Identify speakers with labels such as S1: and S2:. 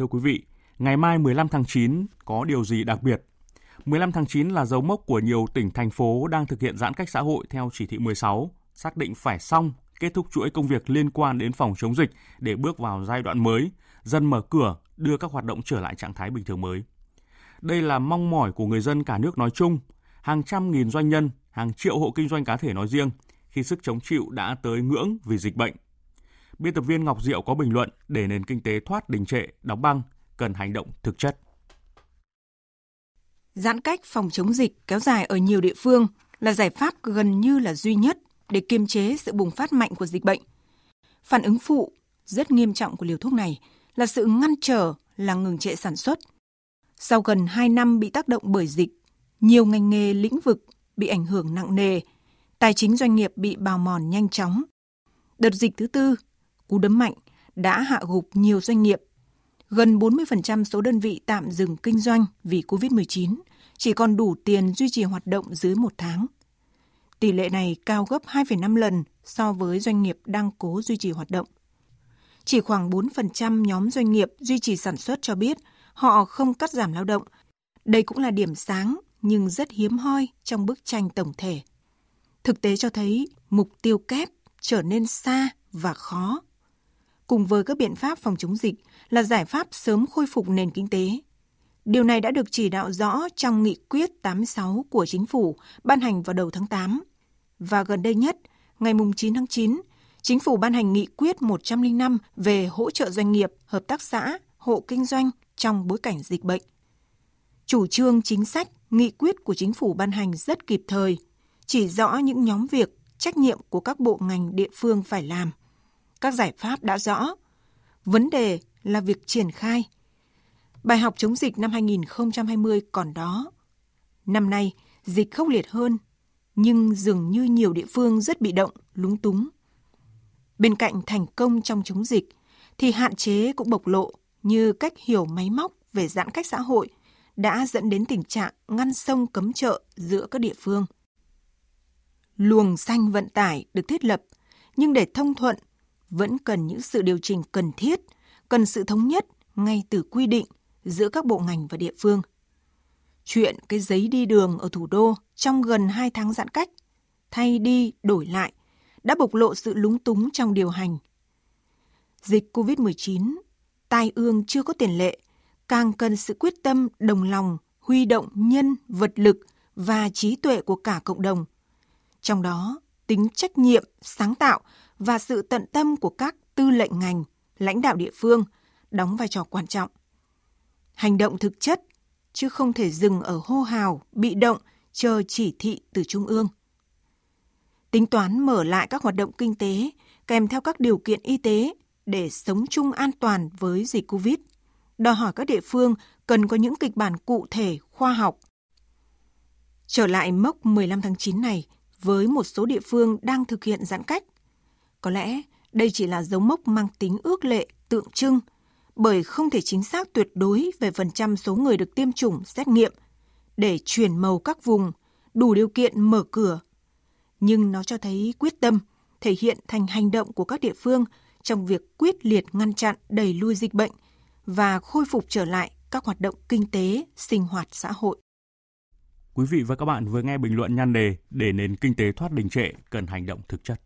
S1: Thưa quý vị, ngày mai 15 tháng 9 có điều gì đặc biệt? 15 tháng 9 là dấu mốc của nhiều tỉnh thành phố đang thực hiện giãn cách xã hội theo chỉ thị 16, xác định phải xong kết thúc chuỗi công việc liên quan đến phòng chống dịch để bước vào giai đoạn mới, dần mở cửa, đưa các hoạt động trở lại trạng thái bình thường mới. Đây là mong mỏi của người dân cả nước nói chung, hàng trăm nghìn doanh nhân, hàng triệu hộ kinh doanh cá thể nói riêng khi sức chống chịu đã tới ngưỡng vì dịch bệnh. Biên tập viên Ngọc Diệu có bình luận để nền kinh tế thoát đình trệ, đóng băng, cần hành động thực chất.
S2: Giãn cách phòng chống dịch kéo dài ở nhiều địa phương là giải pháp gần như là duy nhất để kiềm chế sự bùng phát mạnh của dịch bệnh. Phản ứng phụ rất nghiêm trọng của liều thuốc này là sự ngăn trở là ngừng trệ sản xuất. Sau gần 2 năm bị tác động bởi dịch, nhiều ngành nghề lĩnh vực bị ảnh hưởng nặng nề, tài chính doanh nghiệp bị bào mòn nhanh chóng. Đợt dịch thứ tư, cú đấm mạnh đã hạ gục nhiều doanh nghiệp. Gần 40% số đơn vị tạm dừng kinh doanh vì COVID-19, chỉ còn đủ tiền duy trì hoạt động dưới một tháng. Tỷ lệ này cao gấp 2,5 lần so với doanh nghiệp đang cố duy trì hoạt động. Chỉ khoảng 4% nhóm doanh nghiệp duy trì sản xuất cho biết họ không cắt giảm lao động. Đây cũng là điểm sáng nhưng rất hiếm hoi trong bức tranh tổng thể. Thực tế cho thấy mục tiêu kép trở nên xa và khó. Cùng với các biện pháp phòng chống dịch là giải pháp sớm khôi phục nền kinh tế. Điều này đã được chỉ đạo rõ trong nghị quyết 86 của chính phủ ban hành vào đầu tháng 8. Và gần đây nhất, ngày 9 tháng 9, Chính phủ ban hành nghị quyết 105 về hỗ trợ doanh nghiệp, hợp tác xã, hộ kinh doanh trong bối cảnh dịch bệnh. Chủ trương chính sách, nghị quyết của chính phủ ban hành rất kịp thời, chỉ rõ những nhóm việc, trách nhiệm của các bộ ngành địa phương phải làm. Các giải pháp đã rõ. Vấn đề là việc triển khai. Bài học chống dịch năm 2020 còn đó. Năm nay, dịch khốc liệt hơn, nhưng dường như nhiều địa phương rất bị động, lúng túng. Bên cạnh thành công trong chống dịch, thì hạn chế cũng bộc lộ như cách hiểu máy móc về giãn cách xã hội đã dẫn đến tình trạng ngăn sông cấm chợ giữa các địa phương. Luồng xanh vận tải được thiết lập, nhưng để thông thuận vẫn cần những sự điều chỉnh cần thiết, cần sự thống nhất ngay từ quy định giữa các bộ ngành và địa phương. Chuyện cái giấy đi đường ở thủ đô trong gần 2 tháng giãn cách, thay đi đổi lại, đã bộc lộ sự lúng túng trong điều hành. Dịch COVID-19, tai ương chưa có tiền lệ, càng cần sự quyết tâm đồng lòng, huy động nhân, vật lực và trí tuệ của cả cộng đồng. Trong đó, tính trách nhiệm, sáng tạo và sự tận tâm của các tư lệnh ngành, lãnh đạo địa phương đóng vai trò quan trọng. Hành động thực chất, chứ không thể dừng ở hô hào, bị động, chờ chỉ thị từ Trung ương tính toán mở lại các hoạt động kinh tế kèm theo các điều kiện y tế để sống chung an toàn với dịch Covid. Đòi hỏi các địa phương cần có những kịch bản cụ thể, khoa học. Trở lại mốc 15 tháng 9 này, với một số địa phương đang thực hiện giãn cách. Có lẽ đây chỉ là dấu mốc mang tính ước lệ, tượng trưng, bởi không thể chính xác tuyệt đối về phần trăm số người được tiêm chủng xét nghiệm để chuyển màu các vùng, đủ điều kiện mở cửa nhưng nó cho thấy quyết tâm, thể hiện thành hành động của các địa phương trong việc quyết liệt ngăn chặn đẩy lùi dịch bệnh và khôi phục trở lại các hoạt động kinh tế, sinh hoạt xã hội.
S1: Quý vị và các bạn vừa nghe bình luận nhan đề để nền kinh tế thoát đình trệ cần hành động thực chất.